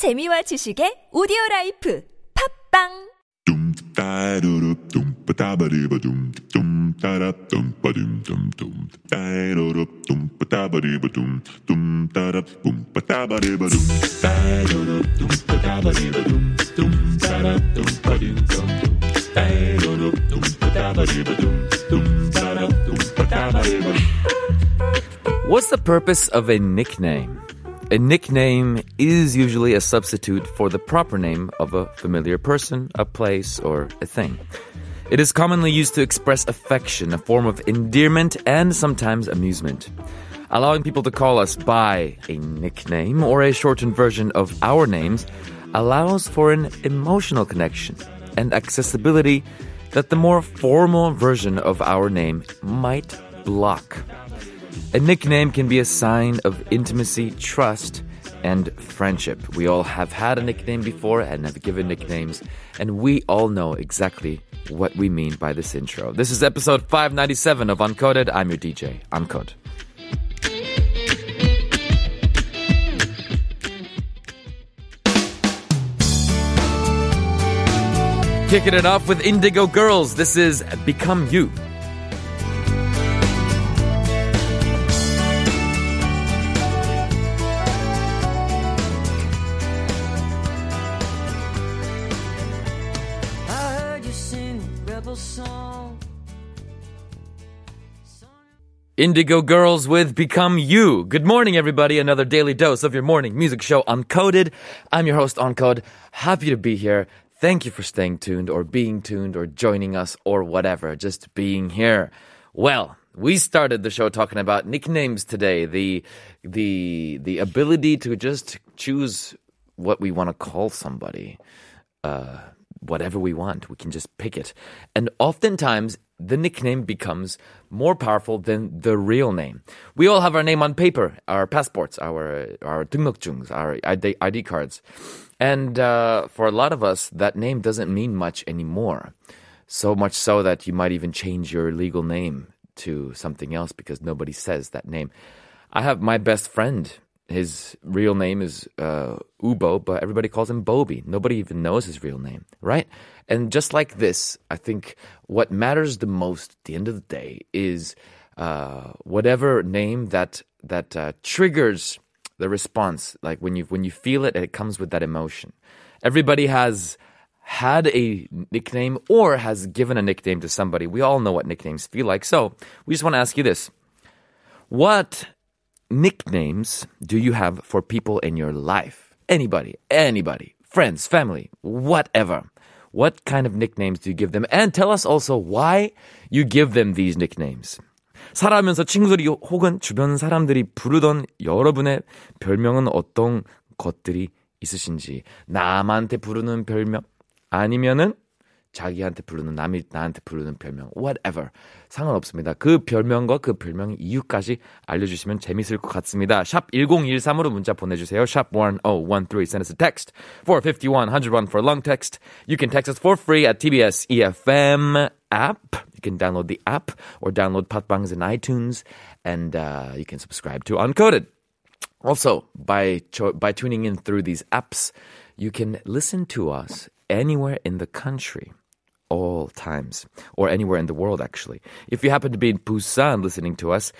재미와 지식의 오디오 라이프 팝빵 Dum da do do dum ba da ba dee ba dum dum da da dum ba dum dum dum da do do dum ba da ba dee ba dum dum da da boom ba da ba dee ba dum da do do dum ba da ba dee ba dum dum da da dum ba dee dum dum da do do dum ba da ba dee ba dum dum da da dum ba da ba dee ba dum What's the purpose of a nickname? A nickname is usually a substitute for the proper name of a familiar person, a place, or a thing. It is commonly used to express affection, a form of endearment, and sometimes amusement. Allowing people to call us by a nickname or a shortened version of our names allows for an emotional connection and accessibility that the more formal version of our name might block. A nickname can be a sign of intimacy, trust, and friendship. We all have had a nickname before and have given nicknames, and we all know exactly what we mean by this intro. This is episode 597 of Uncoded. I'm your DJ, Uncode. Kicking it off with Indigo Girls. This is Become You. Indigo Girls with Become You. Good morning, everybody. Another daily dose of your morning music show, Uncoded. I'm your host, Uncode. Happy to be here. Thank you for staying tuned or being tuned or joining us or whatever, just being here. Well, we started the show talking about nicknames today. The, the, the ability to just choose what we want to call somebody uh, whatever we want. We can just pick it. And oftentimes, the nickname becomes more powerful than the real name. We all have our name on paper, our passports, our our 등록증s, our ID, ID cards. And uh, for a lot of us, that name doesn't mean much anymore. So much so that you might even change your legal name to something else because nobody says that name. I have my best friend. his real name is uh, Ubo, but everybody calls him Bobby. Nobody even knows his real name, right? And just like this, I think what matters the most at the end of the day is uh, whatever name that that uh, triggers the response. Like when you when you feel it, it comes with that emotion. Everybody has had a nickname or has given a nickname to somebody. We all know what nicknames feel like. So we just want to ask you this: What nicknames do you have for people in your life? Anybody, anybody, friends, family, whatever. What kind of nicknames do you give them? And tell us also why you give them these nicknames. 살아가면서 친구들이 혹은 주변 사람들이 부르던 여러분의 별명은 어떤 것들이 있으신지 남한테 부르는 별명 아니면은 자기한테 부르는 남이 나한테 부르는 별명 whatever 상관없습니다. 그 별명과 그 별명 이유까지 알려주시면 재밌을 것 같습니다. 샵 1013으로 문자 보내주세요. 샵 1013 send us a text 451 101 for long text. You can text us for free at TBS EFM app. You can download the app or download Patbangs in iTunes and uh, you can subscribe to Uncoded. Also, by cho- by tuning in through these apps, you can listen to us anywhere in the country, all times, or anywhere in the world, actually. If you happen to be in Busan listening to us,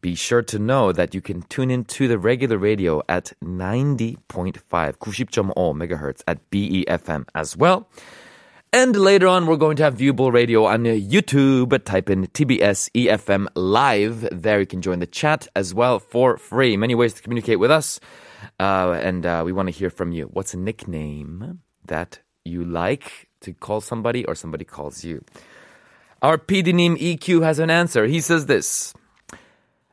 be sure to know that you can tune in to the regular radio at 90.5, 90.5 megahertz at BEFM as well. And later on, we're going to have viewable radio on YouTube. Type in TBS EFM Live. There you can join the chat as well for free. Many ways to communicate with us. Uh, and uh, we want to hear from you. What's a nickname that you like to call somebody or somebody calls you? Our PD님 EQ has an answer. He says this.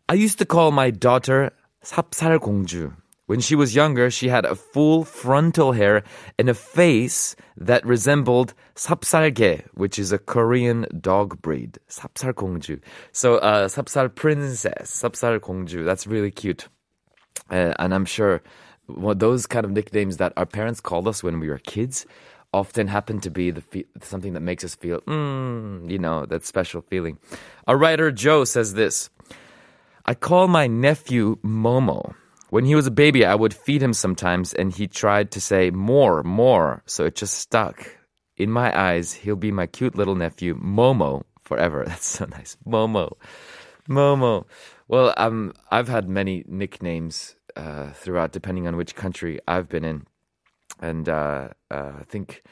I used to call my daughter 삽살공주. When she was younger, she had a full frontal hair and a face that resembled 삽살개, which is a Korean dog breed. 삽살공주. So, uh, 삽살 princess, 삽살공주. That's really cute. Uh, and I'm sure well, those kind of nicknames that our parents called us when we were kids often happen to be the fe- something that makes us feel, mm, you know, that special feeling. Our writer Joe says this I call my nephew Momo. When he was a baby, I would feed him sometimes, and he tried to say more, more, so it just stuck. In my eyes, he'll be my cute little nephew, Momo, forever. That's so nice. Momo. Momo. Well, um, I've had many nicknames uh, throughout, depending on which country I've been in. And uh, uh, I think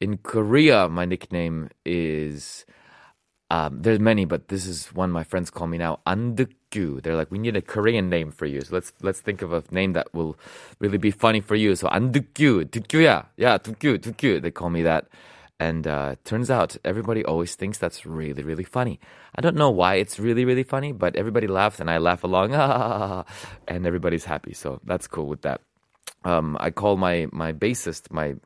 in Korea, my nickname is. Um, there's many, but this is one my friends call me now. Andukgu. They're like, we need a Korean name for you. So let's let's think of a name that will really be funny for you. So Andukgu, Dukgu야, yeah, Dukgu, Dukgu. They call me that. And uh, turns out everybody always thinks that's really, really funny. I don't know why it's really, really funny, but everybody laughs and I laugh along, and everybody's happy. So that's cool with that. Um, I call my my bassist, my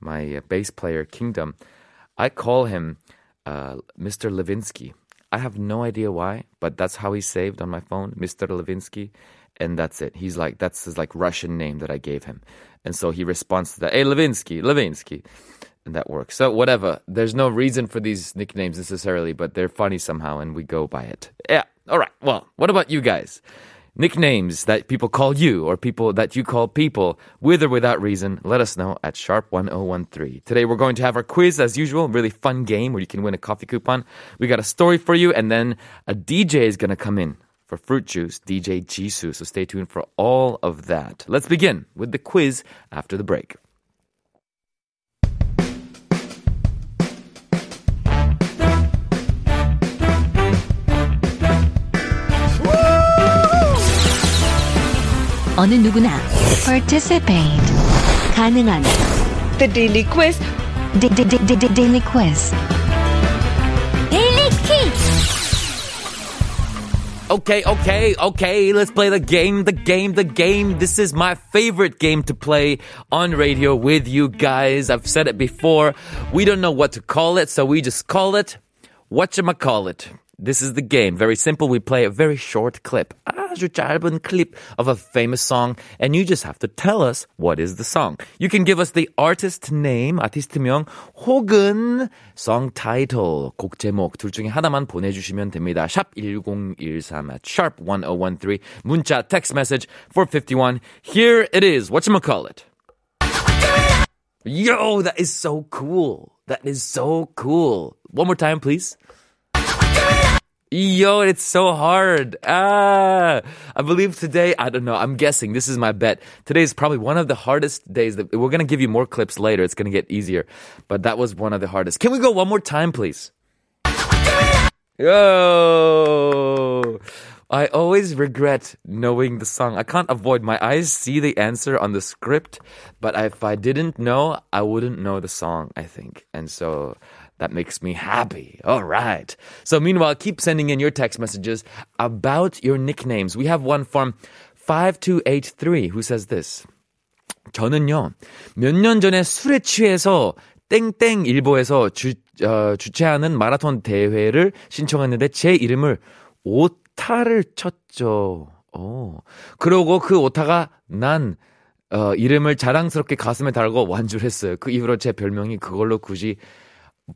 my bass player, Kingdom. I call him uh, Mr. Levinsky. I have no idea why, but that's how he's saved on my phone, Mr. Levinsky, and that's it. He's like that's his like Russian name that I gave him, and so he responds to that, "Hey, Levinsky, Levinsky," and that works. So whatever. There's no reason for these nicknames necessarily, but they're funny somehow, and we go by it. Yeah. All right. Well, what about you guys? Nicknames that people call you or people that you call people with or without reason, let us know at sharp1013. Today we're going to have our quiz as usual, really fun game where you can win a coffee coupon. We got a story for you and then a DJ is going to come in for fruit juice, DJ Jisoo. So stay tuned for all of that. Let's begin with the quiz after the break. 어느 누구나 participate 가능한 The Daily Quiz. D- D- D- D- D- daily quiz. Daily quiz. Okay, okay, okay. Let's play the game, the game, the game. This is my favorite game to play on radio with you guys. I've said it before. We don't know what to call it, so we just call it whatchamacallit. This is the game. Very simple. We play a very short clip. 아주 짧은 clip of a famous song, and you just have to tell us what is the song. You can give us the artist name, 아티스트명, 혹은 song title, 곡 제목 둘 중에 하나만 보내주시면 됩니다. 샵 1013 at sharp 1013 문자 text message 451. Here it is. Whatchamacallit? Yo, that is so cool. That is so cool. One more time, please. Yo, it's so hard. Ah, I believe today, I don't know, I'm guessing, this is my bet. Today is probably one of the hardest days that we're going to give you more clips later. It's going to get easier. But that was one of the hardest. Can we go one more time, please? Yo! I always regret knowing the song. I can't avoid. My eyes see the answer on the script, but if I didn't know, I wouldn't know the song, I think. And so that makes me happy. All right. So meanwhile, keep sending in your text messages about your nicknames. We have one from 5283 who says this. 저는요, 몇 년 전에 술에 취해서 땡땡 일보에서 주, 어, 주최하는 마라톤 대회를 신청했는데 제 이름을 오타를 쳤죠. 어. 그러고 그 오타가 난, 어, 이름을 자랑스럽게 가슴에 달고 완주를 했어요. 그 이후로 제 별명이 그걸로 굳이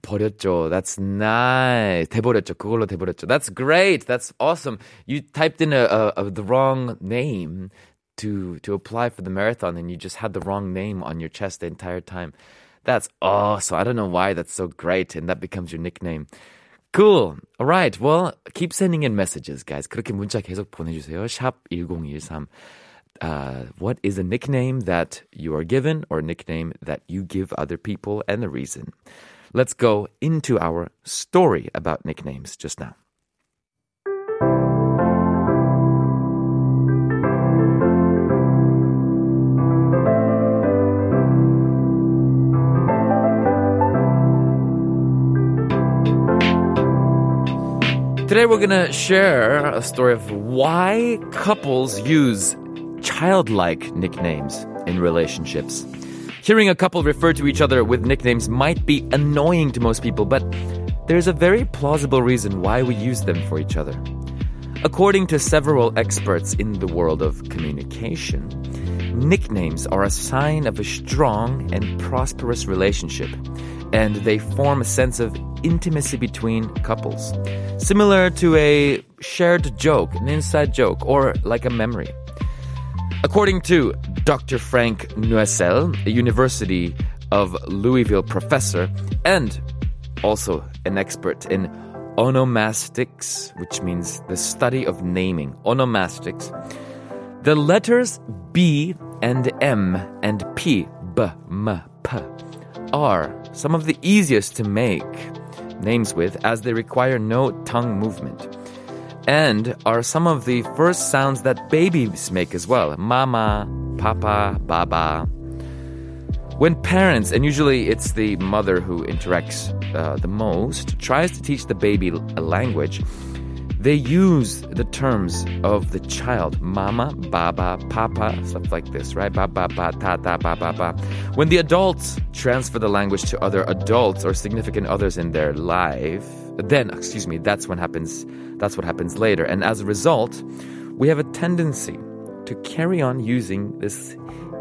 버렸죠. That's nice. 돼버렸죠. 그걸로 돼버렸죠. That's great. That's awesome. You typed in a, a, a the wrong name to to apply for the marathon, and you just had the wrong name on your chest the entire time. That's awesome. I don't know why that's so great, and that becomes your nickname. Cool. All right. Well, keep sending in messages, guys. 그렇게 문자 계속 보내주세요. 샵 1013. Uh, what is a nickname that you are given or a nickname that you give other people and the reason? Let's go into our story about nicknames just now. Today we're gonna share a story of why couples use childlike nicknames in relationships. Hearing a couple refer to each other with nicknames might be annoying to most people, but there's a very plausible reason why we use them for each other. According to several experts in the world of communication, nicknames are a sign of a strong and prosperous relationship, and they form a sense of intimacy between couples, similar to a shared joke, an inside joke, or like a memory. According to Dr. Frank Nuessel, a University of Louisville professor and also an expert in onomastics, which means the study of naming. Onomastics. The letters B and M and P, B, M, P, are some of the easiest to make names with as they require no tongue movement and are some of the first sounds that babies make as well. Mama, papa, baba. When parents, and usually it's the mother who interacts uh, the most, tries to teach the baby a language, they use the terms of the child mama, baba, papa, stuff like this, right? Ba, ba, ba, ta, ta, ba, ba, ba. When the adults transfer the language to other adults or significant others in their life, then, excuse me, that's when happens, that's what happens later. And as a result, we have a tendency to carry on using this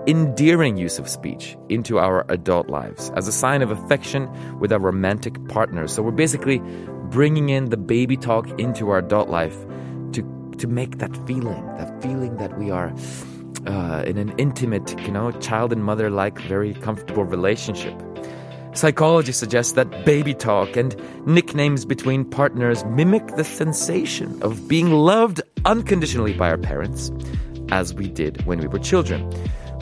endearing use of speech into our adult lives as a sign of affection with our romantic partners. So we're basically bringing in the baby talk into our adult life to to make that feeling, that feeling that we are uh, in an intimate, you know, child and mother like, very comfortable relationship. Psychology suggests that baby talk and nicknames between partners mimic the sensation of being loved unconditionally by our parents, as we did when we were children,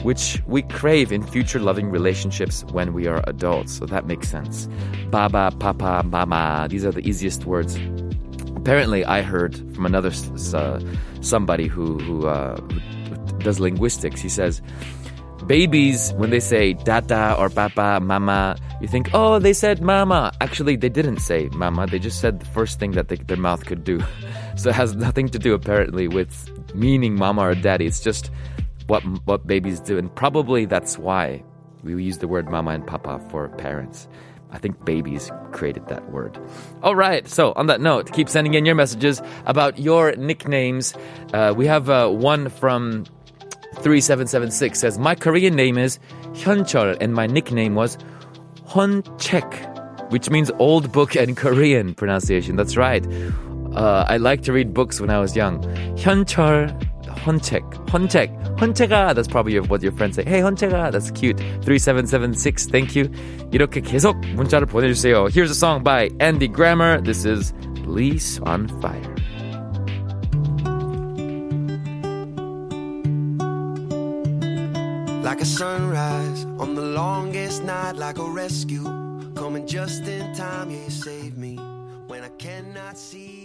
which we crave in future loving relationships when we are adults. So that makes sense. Baba, papa, mama, these are the easiest words. Apparently, I heard from another uh, somebody who who, uh, who does linguistics. He says babies when they say dada or papa mama you think oh they said mama actually they didn't say mama they just said the first thing that they, their mouth could do so it has nothing to do apparently with meaning mama or daddy it's just what what babies do and probably that's why we use the word mama and papa for parents I think babies created that word. All right. So on that note, keep sending in your messages about your nicknames. Uh, we have uh, one from 3776 says, My Korean name is Hyunchol and my nickname was Honchek, which means old book in Korean pronunciation. That's right. Uh, I liked to read books when I was young. Hyunchol, Honchek, Honchek, Honchega. That's probably your, what your friends say. Hey, Honchega. That's cute. 3776. Thank you. 이렇게 계속 문자를 보내주세요. Here's a song by Andy Grammer. This is Lease on Fire. Like a sunrise on the longest night, like a rescue. Coming just in time, yeah, you save me when I cannot see the light.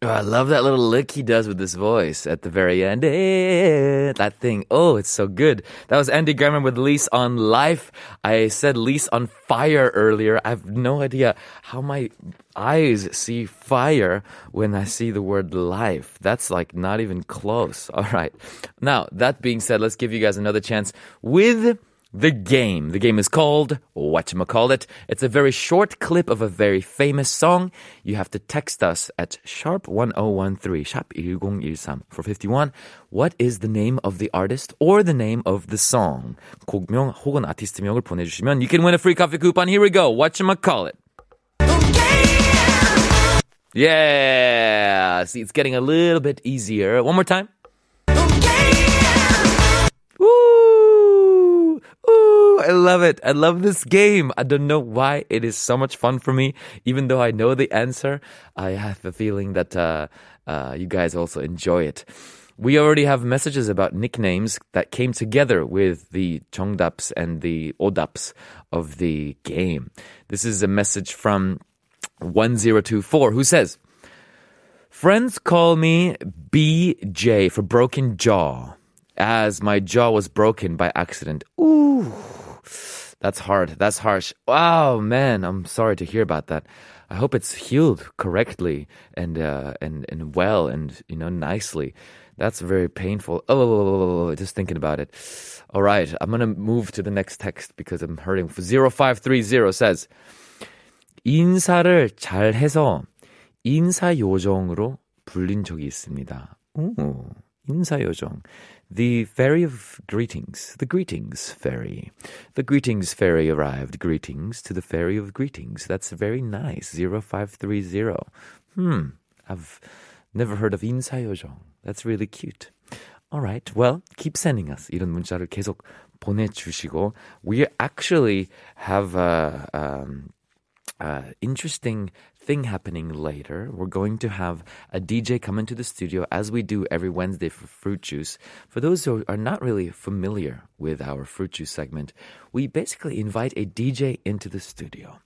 Oh, I love that little lick he does with his voice at the very end. Eh, That thing. Oh, it's so good. That was Andy Grammer with Lease on Life. I said Lease on Fire earlier. I have no idea how my eyes see fire when I see the word life. That's like not even close. All right. Now, that being said, let's give you guys another chance with the game. The game is called Whatchamacallit. It's a very short clip of a very famous song. You have to text us at sharp 1013, sharp 1013 for 51. What is the name of the artist or the name of the song? 곡명 혹은 아티스트명을 보내주시면 you can win a free coffee coupon. Here we go. Whatchamacallit. Yeah. See, it's getting a little bit easier. One more time. ooh, I love it. I love this game. I don't know why it is so much fun for me. Even though I know the answer, I have a feeling that uh, uh, you guys also enjoy it. We already have messages about nicknames that came together with the 정답s and the 오답s of the game. This is a message from 1024 who says, Friends call me BJ for broken jaw, as my jaw was broken by accident. Ooh, that's hard. That's harsh. Wow, man, I'm sorry to hear about that. I hope it's healed correctly and uh, and and well and you know nicely. That's very painful. Oh, just thinking about it. All right, I'm gonna move to the next text because I'm hurting. 0530 says. 인사를 잘 해서 인사 요정으로 불린 적이 있습니다. 오, 인사 요정. The fairy of greetings. The greetings fairy. The greetings fairy arrived. Greetings to the fairy of greetings. That's very nice. 0530. Hmm. I've never heard of 인사 요정. That's really cute. Alright. Well, keep sending us 이런 문자를 계속 보내주시고 we actually have a um, uh, interesting thing happening later. We're going to have a DJ come into the studio as we do every Wednesday for Fruit Juice. For those who are not really familiar with our Fruit Juice segment, we basically invite a DJ into the studio.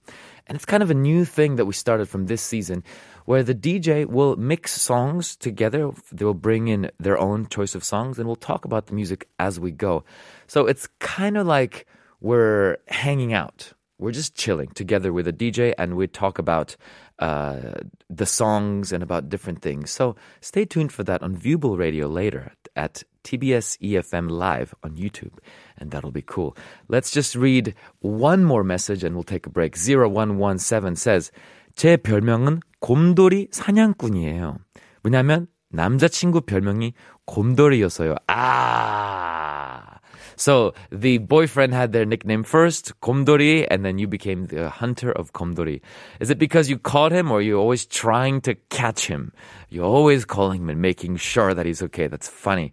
And it's kind of a new thing that we started from this season where the DJ will mix songs together. They'll bring in their own choice of songs and we'll talk about the music as we go. So it's kind of like we're hanging out We're just chilling together with a DJ and we talk about uh, the songs and about different things. So stay tuned for that on Viewable Radio later at TBS EFM Live on YouTube. And that'll be cool. Let's just read one more message and we'll take a break. 0117 says, 제 별명은 곰돌이 사냥꾼이에요. 왜냐면 남자친구 별명이 곰돌이였어요. 아. So the boyfriend had their nickname first, Komdori, and then you became the hunter of Komdori. Is it because you caught him or you're always trying to catch him? You're always calling him and making sure that he's okay. That's funny.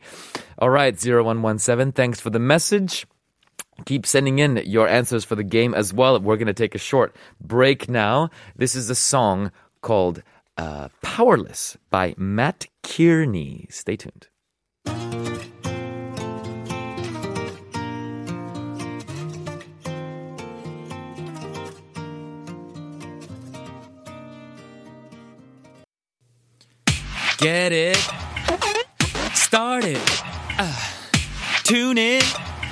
All right, 0117, thanks for the message. Keep sending in your answers for the game as well. We're going to take a short break now. This is a song called uh, Powerless by Mat Kearney. Stay tuned. Get it started. Uh, tune in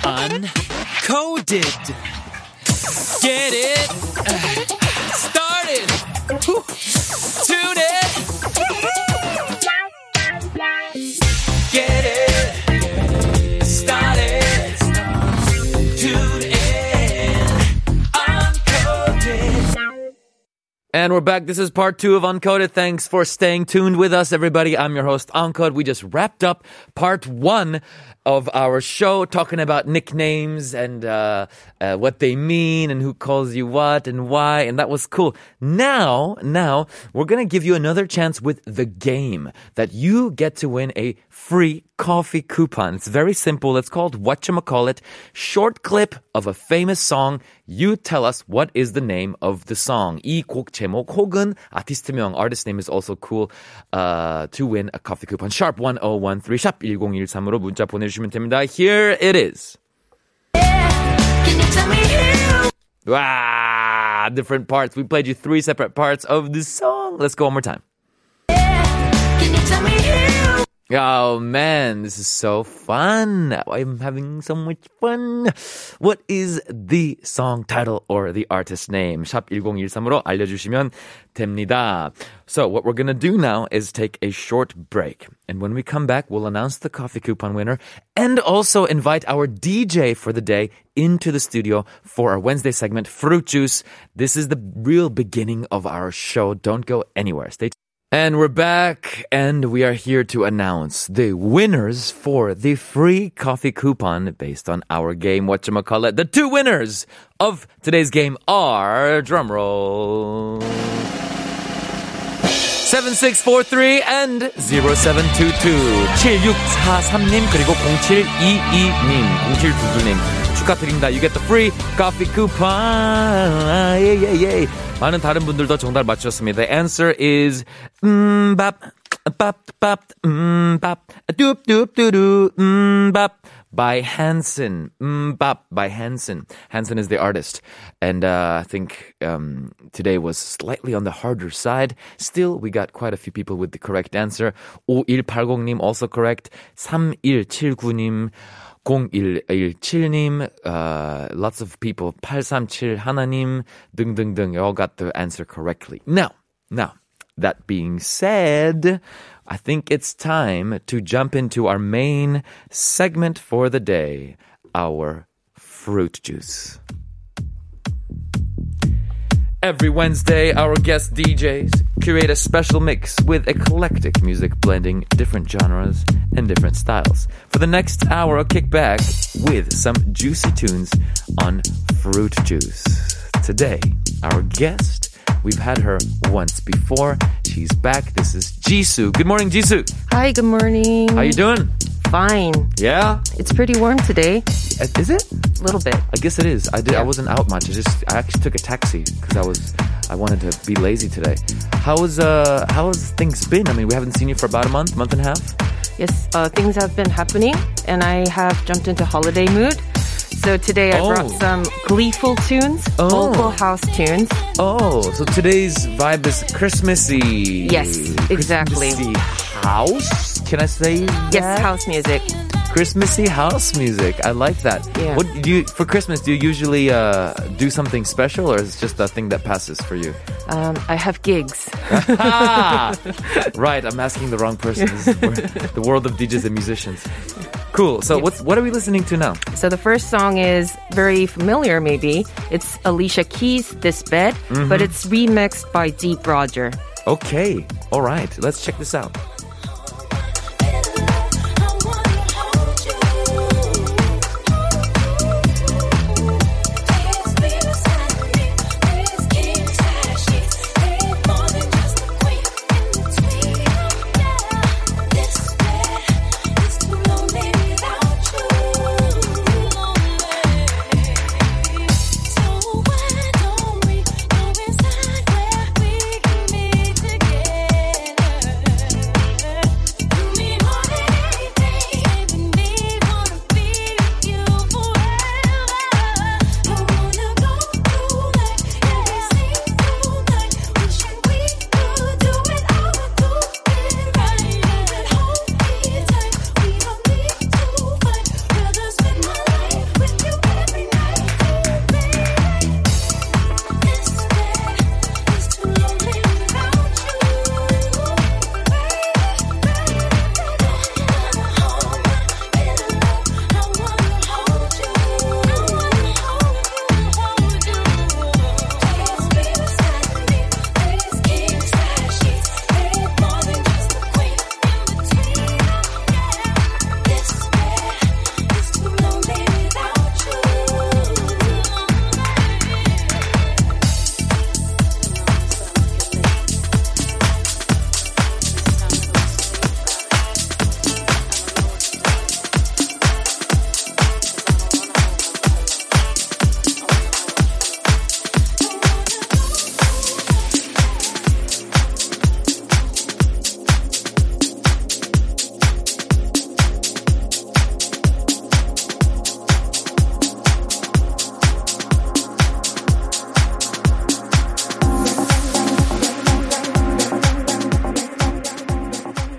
uncoded. Get it uh, started. Whew. Tune in. And we're back. This is part two of Uncoded. Thanks for staying tuned with us, everybody. I'm your host, Uncode. We just wrapped up part one of our show talking about nicknames and uh, uh, what they mean and who calls you what and why. And that was cool. Now, now we're going to give you another chance with the game that you get to win a free coffee coupon. It's very simple. It's called Whatchamacallit. Short clip of a famous song. You tell us what is the name of the song. 이 곡 제목 혹은 아티스트명, artist name is also cool. Uh, to win a coffee coupon. Sharp 1013, 샵 1013으로 문자 보내주시면 됩니다. Here it is. Wow, different parts. We played you three separate parts of the song. Let's go one more time. Oh man, this is so fun. I'm having so much fun. What is the song title or the artist name? 샵 1013으로 알려주시면 됩니다. So what we're gonna do now is take a short break. And when we come back, we'll announce the coffee coupon winner and also invite our DJ for the day into the studio for our Wednesday segment, Fruit Juice. This is the real beginning of our show. Don't go anywhere. Stay tuned. And we're back, and we are here to announce the winners for the free coffee coupon based on our game, whatchamacallit. The two winners of today's game are, drumroll, 7643 and 0722 7643님 그리고 0722님 0722님 축하드립니다. You get the free coffee coupon. 예예예. 많은 다른 분들도 정답 맞추셨습니다. The answer is 음밥 밥밥 음밥 뚜뚜뚜루 음밥 by Hanson. MMMBop by Hanson. Hanson is the artist. And uh, I think um, today was slightly on the harder side. Still, we got quite a few people with the correct answer. 5180님 also correct. 3179님. 0117님, uh, lots of people, 837 하나님, 등등등, all got the answer correctly. Now, now, that being said, I think it's time to jump into our main segment for the day, our fruit juice. Every Wednesday, our guest DJs curate a special mix with eclectic music blending different genres and different styles. For the next hour, I'll kick back with some juicy tunes on fruit juice. Today, our guest, we've had her once before. She's back. This is Jisoo. Good morning, Jisoo. Hi, good morning. How you doing? Fine. Yeah? It's pretty warm today. Uh, Is it? A little bit. I guess it is. I did. I wasn't out much. I just. I actually took a taxi because I was. I wanted to be lazy today. How was uh? How has things been? I mean, we haven't seen you for about a month, month and a half. Yes, uh, things have been happening, and I have jumped into holiday mood. So today I brought Oh. some gleeful tunes, Oh. vocal house tunes. Oh, so today's vibe is Christmassy. Yes, exactly. Christmassy house. Can I say? Yes, that? house music. Christmassy house music. I like that. Yeah. What do you for Christmas? Do you usually uh, do something special, or is it just a thing that passes for you? Um, I have gigs. Right. I'm asking the wrong person. This is the world of DJs and musicians. Cool. So what's what are we listening to now? So the first song is very familiar, maybe. It's Alicia Keys' This Bed, Mm-hmm. but it's remixed by Deep Roger. Okay. All right. Let's check this out.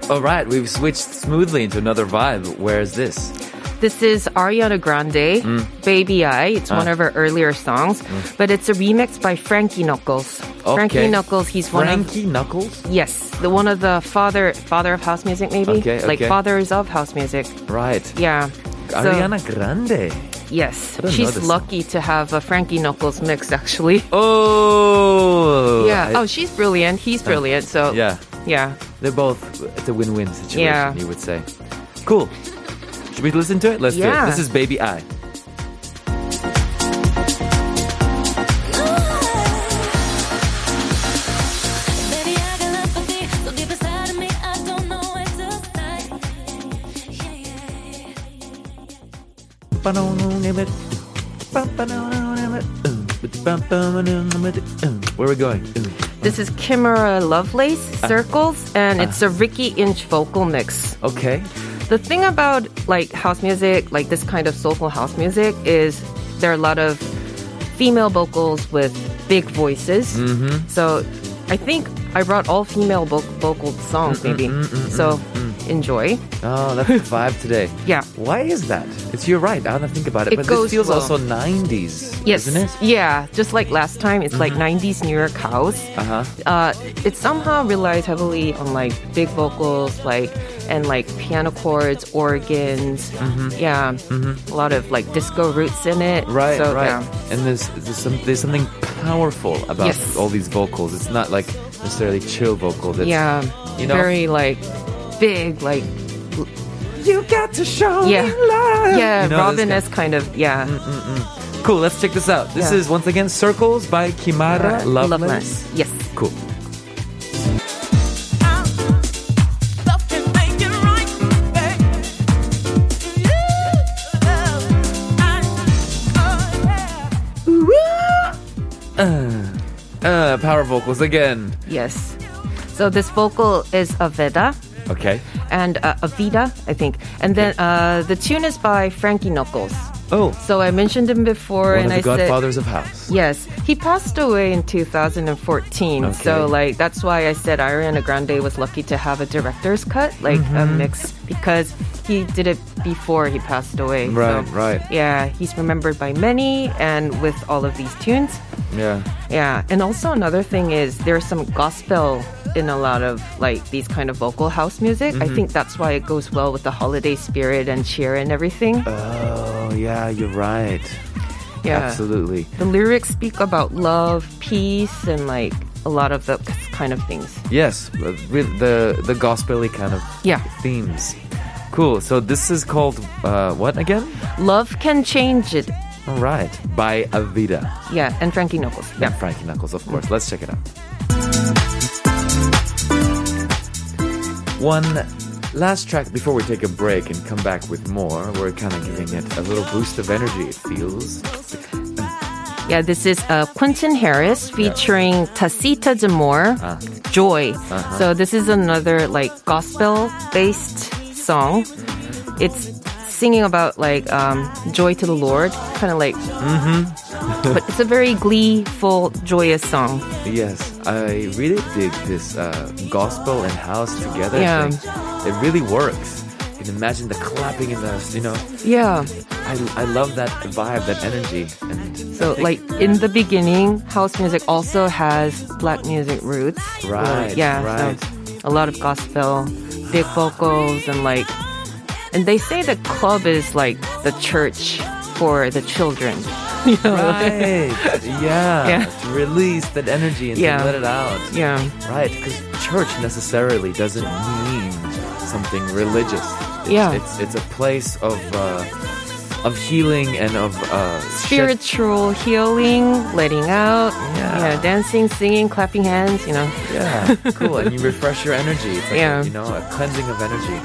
All right. We've switched smoothly into another vibe. Where is this? This is Ariana Grande, Baby I. It's one Ah. of her earlier songs, but it's a remix by Frankie Knuckles. Okay. Frankie Knuckles, he's one of Frankie Knuckles. yes, the one of the father father of house music, maybe Okay, like fathers of house music. Right. Yeah. So, Ariana Grande. Yes, I don't know she's lucky to have a Frankie Knuckles mix. Actually. Oh. yeah. I- oh, she's brilliant. He's brilliant. So yeah. Yeah. They're both. It's a win-win situation. Yeah. You would say. Cool. Should we listen to it? Let's do Yeah. it. This is Baby I. Where are we going? This is Kimara Lovelace Ah. Circles, and it's a Ricky Inch vocal mix. Okay. The thing about like house music, like this kind of soulful house music, is there are a lot of female vocals with big voices. Mm-hmm. So I think I brought all female vo- vocal songs, maybe. so enjoy. Oh, that's the vibe today. Yeah. Why is that? It's you're right. I don't think about it, It but this feels also 90s, Yes. isn't it? Yeah. Just like last time, it's like 90s New York house. Uh huh. uh, it somehow relies heavily on like big vocals, like and like piano chords, organs. Yeah, a lot of like disco roots in it. Right, so, right. Yeah. And there's there's, some, there's something powerful about Yes. all these vocals. It's not like necessarily chill vocals. It's, yeah, you know? very like big like you got to show yeah. me love. Yeah, you know, Robin is kind of yeah. Mm-mm-mm. Cool. Let's check this out. This yeah. is once again "Circles" by Kimara yeah. Yes. Cool. Uh, uh, power vocals again. Yes. So this vocal is a Veda. Okay. and uh, Avida, I think. And then uh, the tune is by Frankie Knuckles. Oh, So I mentioned him before, one and of the I said godfathers of house. yes, he passed away in 2014. Okay. So like that's why I said Ariana Grande was lucky to have a director's cut, like a Mm-hmm. mix, because he did it before he passed away. Right, So, right. Yeah, he's remembered by many, and with all of these tunes. Yeah. Yeah, and also another thing is there's some gospel in a lot of like these kind of vocal house music. Mm-hmm. I think that's why it goes well with the holiday spirit and cheer and everything. Oh, yeah, you're right. Yeah. Absolutely. The lyrics speak about love, peace, and like a lot of the kind of things. Yes, with the the gospelly kind of Yeah. themes. Cool. So this is called uh, what again? Love can change it. All right, by Avida. Yeah, and Frankie Knuckles. Yeah, Yeah. Frankie Knuckles, of course. Let's check it out. One last track before we take a break and come back with more. We're kind of giving it a little boost of energy, it feels. Yeah, this is uh, Quentin Harris featuring Tasita D'Mour, Ah. Joy. Uh-huh. So this is another like gospel based song. It's singing about like um, joy to the Lord, kind of like. Mm-hmm. but it's a very gleeful, joyous song. Yes, I really dig this uh, gospel and house together Yeah. thing. It really works. You can imagine the clapping in the, you know, Yeah. I, I love that vibe, that energy. And So like in the beginning, house music also has black music roots. Right, yeah. right. So a lot of gospel, big vocals, and like, and they say the club is like the church for the children. You know? Right. Yeah. Yeah. Release that energy and Yeah. let it out. Yeah. Right. Because church necessarily doesn't mean something religious. It's, Yeah. It's it's a place of uh, of healing and of uh, shed- Spiritual healing, letting out, Yeah. yeah, dancing, singing, clapping hands, you know. Yeah. Cool. and you refresh your energy. It's like Yeah. a, you know a cleansing of energy.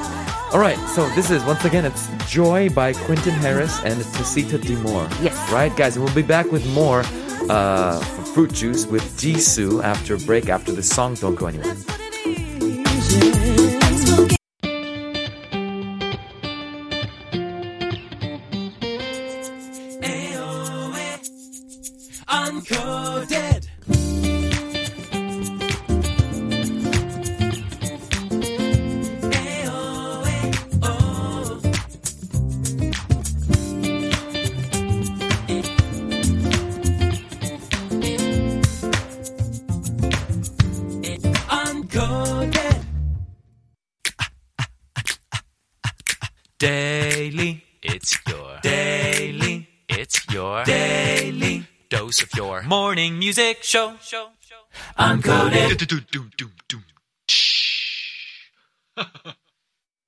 All right. So this is once again it's Joy by Quentin Harris and Tasita D'Mour. Yes. Right, guys, and we'll be back with more uh, fruit juice with Jisoo after a break after this song. Don't go anywhere. Music show. show, show. Uncoded.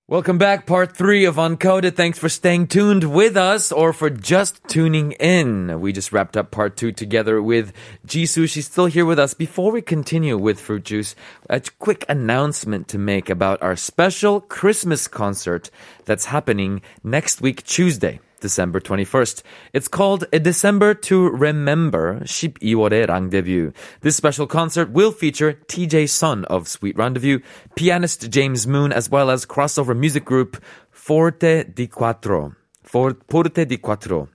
Welcome back, part three of Uncoded. Thanks for staying tuned with us or for just tuning in. We just wrapped up part two together with Jisoo. She's still here with us. Before we continue with Fruit Juice, a quick announcement to make about our special Christmas concert that's happening next week, Tuesday. December 21st. It's called A December to Remember 12월의 Rendezvous. This special concert will feature TJ Sun of Sweet Rendezvous, pianist James Moon, as well as crossover music group Forte di Quattro. For- Forte di Quattro.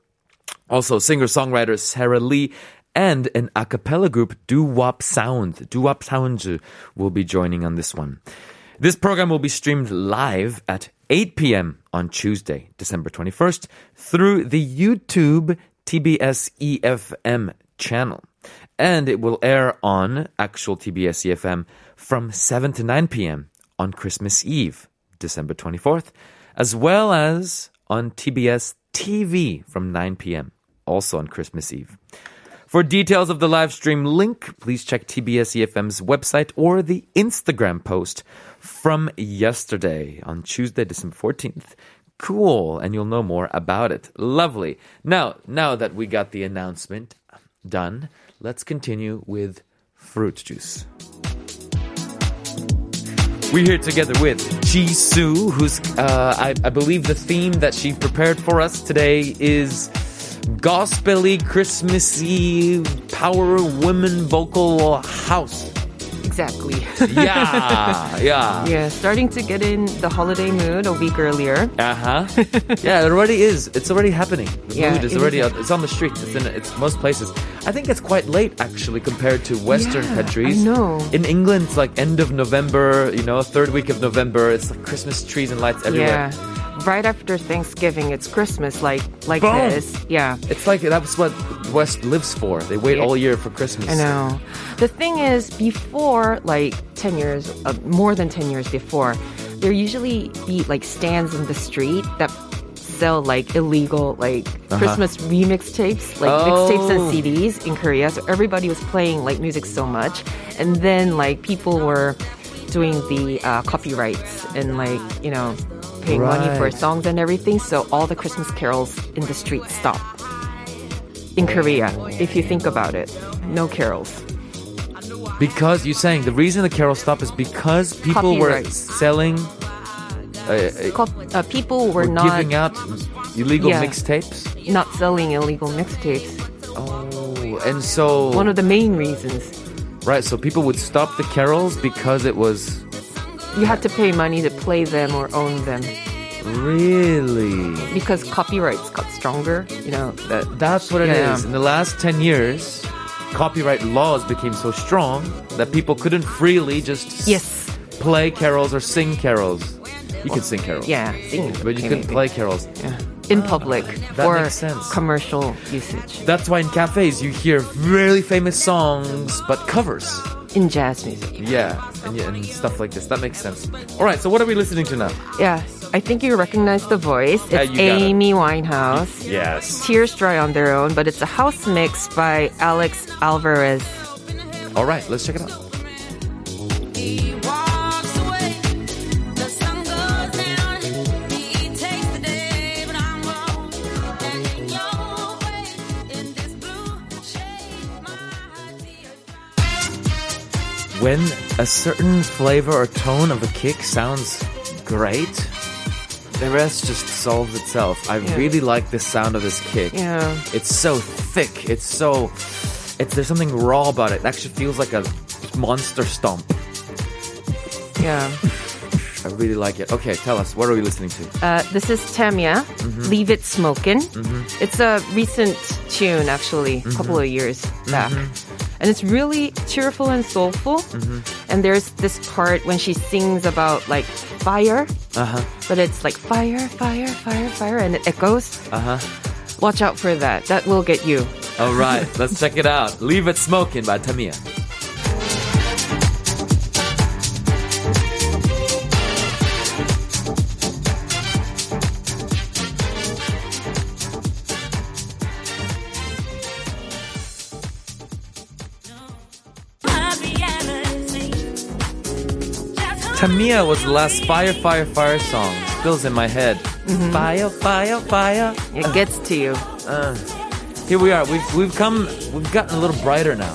Also, singer-songwriter Sarah Lee and an a cappella group Doo Wop Sound. Doo Wop Sound will be joining on this one. This program will be streamed live at 8 p.m. on Tuesday, December 21st, through the YouTube TBS EFM channel. And it will air on actual TBS EFM from 7 to 9 p.m. on Christmas Eve, December 24th, as well as on TBS TV from 9 p.m., also on Christmas Eve. For details of the live stream link, please check TBS EFM's website or the Instagram post from yesterday on Tuesday, December 14th. Cool, and you'll know more about it. Lovely. Now, now that we got the announcement done, let's continue with fruit juice. We're here together with Jisoo, who's, uh, I, I believe the theme that she prepared for us today is gospely, Christmassy, power women vocal house. Exactly. Yeah, yeah. yeah, starting to get in the holiday mood a week earlier. Uh huh. yeah, it already is. It's already happening. The Yeah, mood is it already. is. out It's on the streets. It's in. It's most places. I think it's quite late actually compared to Western Yeah, countries. I know. In England, it's like end of November. You know, third week of November. It's like Christmas trees and lights everywhere. Yeah. Right after Thanksgiving, it's Christmas, like like Boom. this. Yeah. It's like that's what West lives for. They wait Yeah. all year for Christmas. I know. The thing is, before like 10 years, uh, more than 10 years before, there usually be like stands in the street that sell like illegal like Christmas remix tapes, like mixtapes and Oh. CDs in Korea. So everybody was playing like music so much, and then like people were doing the uh, copyrights and like you know paying money for songs and everything. So all the Christmas carols in the street stop. in Korea. If you think about it, no carols. Because you're saying the reason the carol stopped is because people were selling, uh, uh, Co- uh, people were were not giving out illegal Yeah. mixtapes. not selling illegal mixtapes. Oh, and so One of the main reasons right, so people would stop the carols because it was you had to pay money to play them or own them really. because copyrights got stronger. You know that. That's what it is. Yeah. In the last ten years, copyright laws became so strong that people couldn't freely just Yes. play carols or sing carols. You could sing carols, Yeah. Singing. but you couldn't play carols. Yeah. in ah, public That for commercial usage That's why in cafes you hear really famous songs but covers. In jazz music. Yeah, and, yeah, and stuff like this. That makes sense. All right, so what are we listening to now? Yeah. I think you recognize the voice. It's it. Amy Winehouse. Yes. Tears Dry on Their Own, but it's a house mix by Alex Alvarez. All right, let's check it out. When a certain flavor or tone of a kick sounds great, the rest just solves itself. I Yeah. really like the sound of this kick. Yeah. It's so thick. It's so. It's there's something raw about it. It actually feels like a monster stomp. Yeah. I really like it. Okay, tell us what are we listening to? Uh, this is Tamia, Mm-hmm. Leave It Smokin'. Mm-hmm. It's a recent tune, actually, a couple of years back. And it's really cheerful and soulful. And there's this part when she sings about like fire, Uh huh. but it's like fire, fire, fire, fire, and it echoes. Uh huh. Watch out for that. That will get you. All right, let's check it out. Leave it smoking by Tamia. Tamia was the last fire, fire, fire song. Still in my head. Fire, fire, fire. It gets to you. Here we are. We've we've come. We've gotten a little brighter now.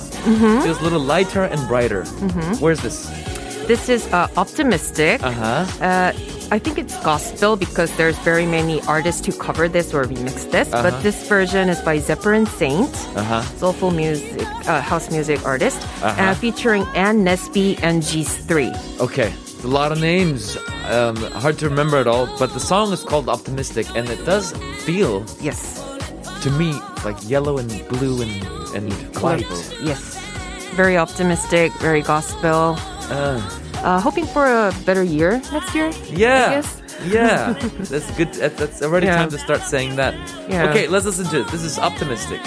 Feels a little lighter and brighter. Where's this? This is uh, optimistic. Uh huh. Uh, I think it's gospel because there's very many artists who cover this or remix this. Uh-huh. But this version is by Zepherin Saint, Uh huh. soulful music, uh, house music artist, Uh-huh. uh, featuring Ann Nesby and G3. Okay. It's a lot of names. Um, hard to remember it all. But the song is called Optimistic, and it does feel Yes, to me like yellow and blue and and white. colorful. Yes, very optimistic, very gospel. Uh, Uh, hoping for a better year next year. yeah. I guess. Yeah, that's good. that- That's already Yeah. time to start saying that. Yeah. Okay, let's listen to it. This is optimistic.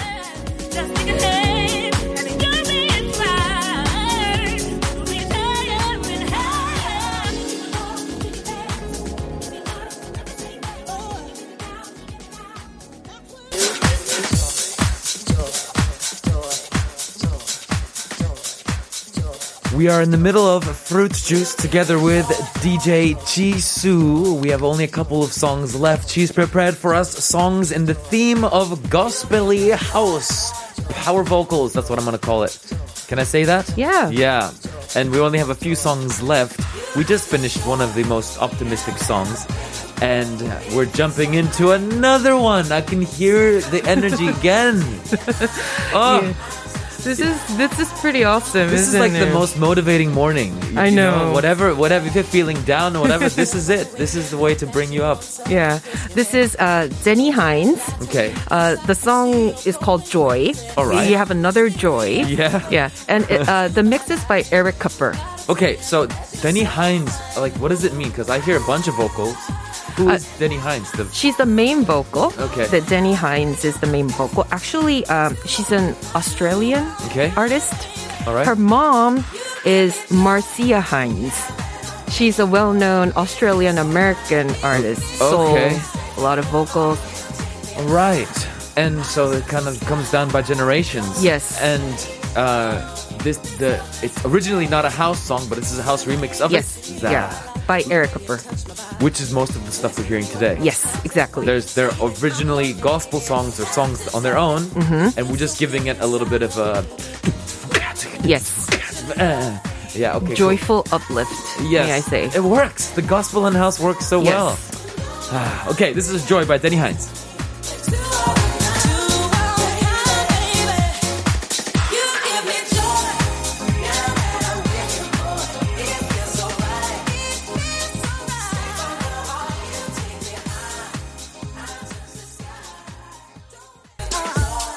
We are in the middle of Fruit Juice together with DJ Jisoo. We have only a couple of songs left. She's prepared for us songs in the theme of gospely house. Power vocals, that's what I'm gonna call it. Can I say that? Yeah. Yeah. And we only have a few songs left. We just finished one of the most optimistic songs. And we're jumping into another one. I can hear the energy again. Oh, This is this is pretty awesome. this is like the most motivating morning. I You know. Whatever, whatever. If you're feeling down or whatever, this is it. This is the way to bring you up. Yeah, this is uh, Jenny Hines. Okay. Uh, the song is called Joy. All right. We have another Joy. Yeah. Yeah, and it, uh, the mix is by Eric Kupper. Okay, so Deni Hines, like, what does it mean? Because I hear a bunch of vocals. Who Uh, Deni Hines? The She's the main vocal. Okay. That Jenny Hines is the main vocal. Actually, um, she's an Australian Okay. artist. all right. Her mom is Marcia Hines. She's a well-known Australian American artist. Soul, Okay. a lot of vocals. Right. And so it kind of comes down by generations. Yes. And uh, this the it's originally not a house song, but this is a house remix of Yes. it. Zah. Yeah. By Eric Kupper. Which is most of the stuff we're hearing today. Yes, exactly. There's they're originally gospel songs or songs on their own, Mm-hmm. and we're just giving it a little bit of a yes. yeah okay cool. Joyful uplift. Yes, May I say? it works. The gospel in house works so Yes. well. Okay, this is Joy by Deni Hines.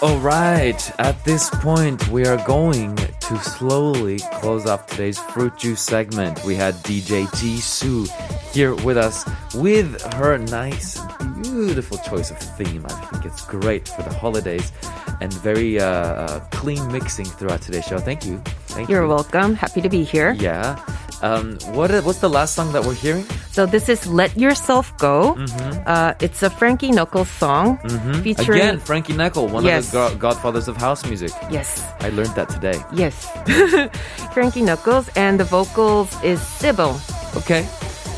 All right, at this point, we are going to slowly close off today's fruit juice segment. We had DJ Jisoo here with us with her nice, beautiful choice of theme. I think it's great for the holidays and very uh, uh, clean mixing throughout today's show. Thank you. Thank You're you. welcome. Happy to be here. Yeah. Um, what what's the last song that we're hearing? So this is "Let Yourself Go." Uh, it's a Frankie Knuckles song featuring. Again, Frankie Knuckles, one Yes. of the go- godfathers of house music. Yes, I learned that today. yes. Frankie Knuckles, and the vocals is Sybil. Okay.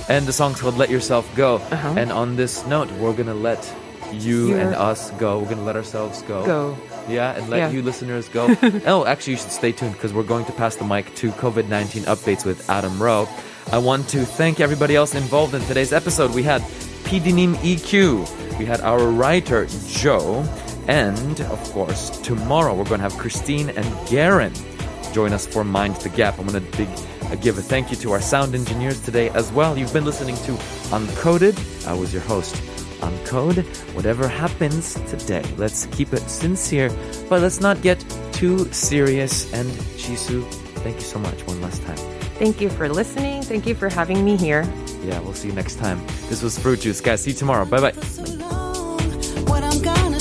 And the song's called Let Yourself Go. Uh-huh. And on this note, we're going to let you Your- and us go. We're going to let ourselves go. Go. Yeah, and let Yeah. you listeners go. oh, actually, you should stay tuned because we're going to pass the mic to COVID 19 updates with Adam Rowe. I want to thank everybody else involved in today's episode. We had PDNIM EQ, we had our writer, Joe, and of course, tomorrow we're going to have Christine and Garen join us for Mind the Gap. I'm going to big uh, give a thank you to our sound engineers today as well. You've been listening to Uncoded. I was your host. Uncode, whatever happens today, let's keep it sincere, but let's not get too serious. And Jisoo, thank you so much one last time. Thank you for listening. Thank you for having me here. Yeah, we'll see you next time. This was Fruit Juice, guys. See you tomorrow. Bye bye. What I'm gonna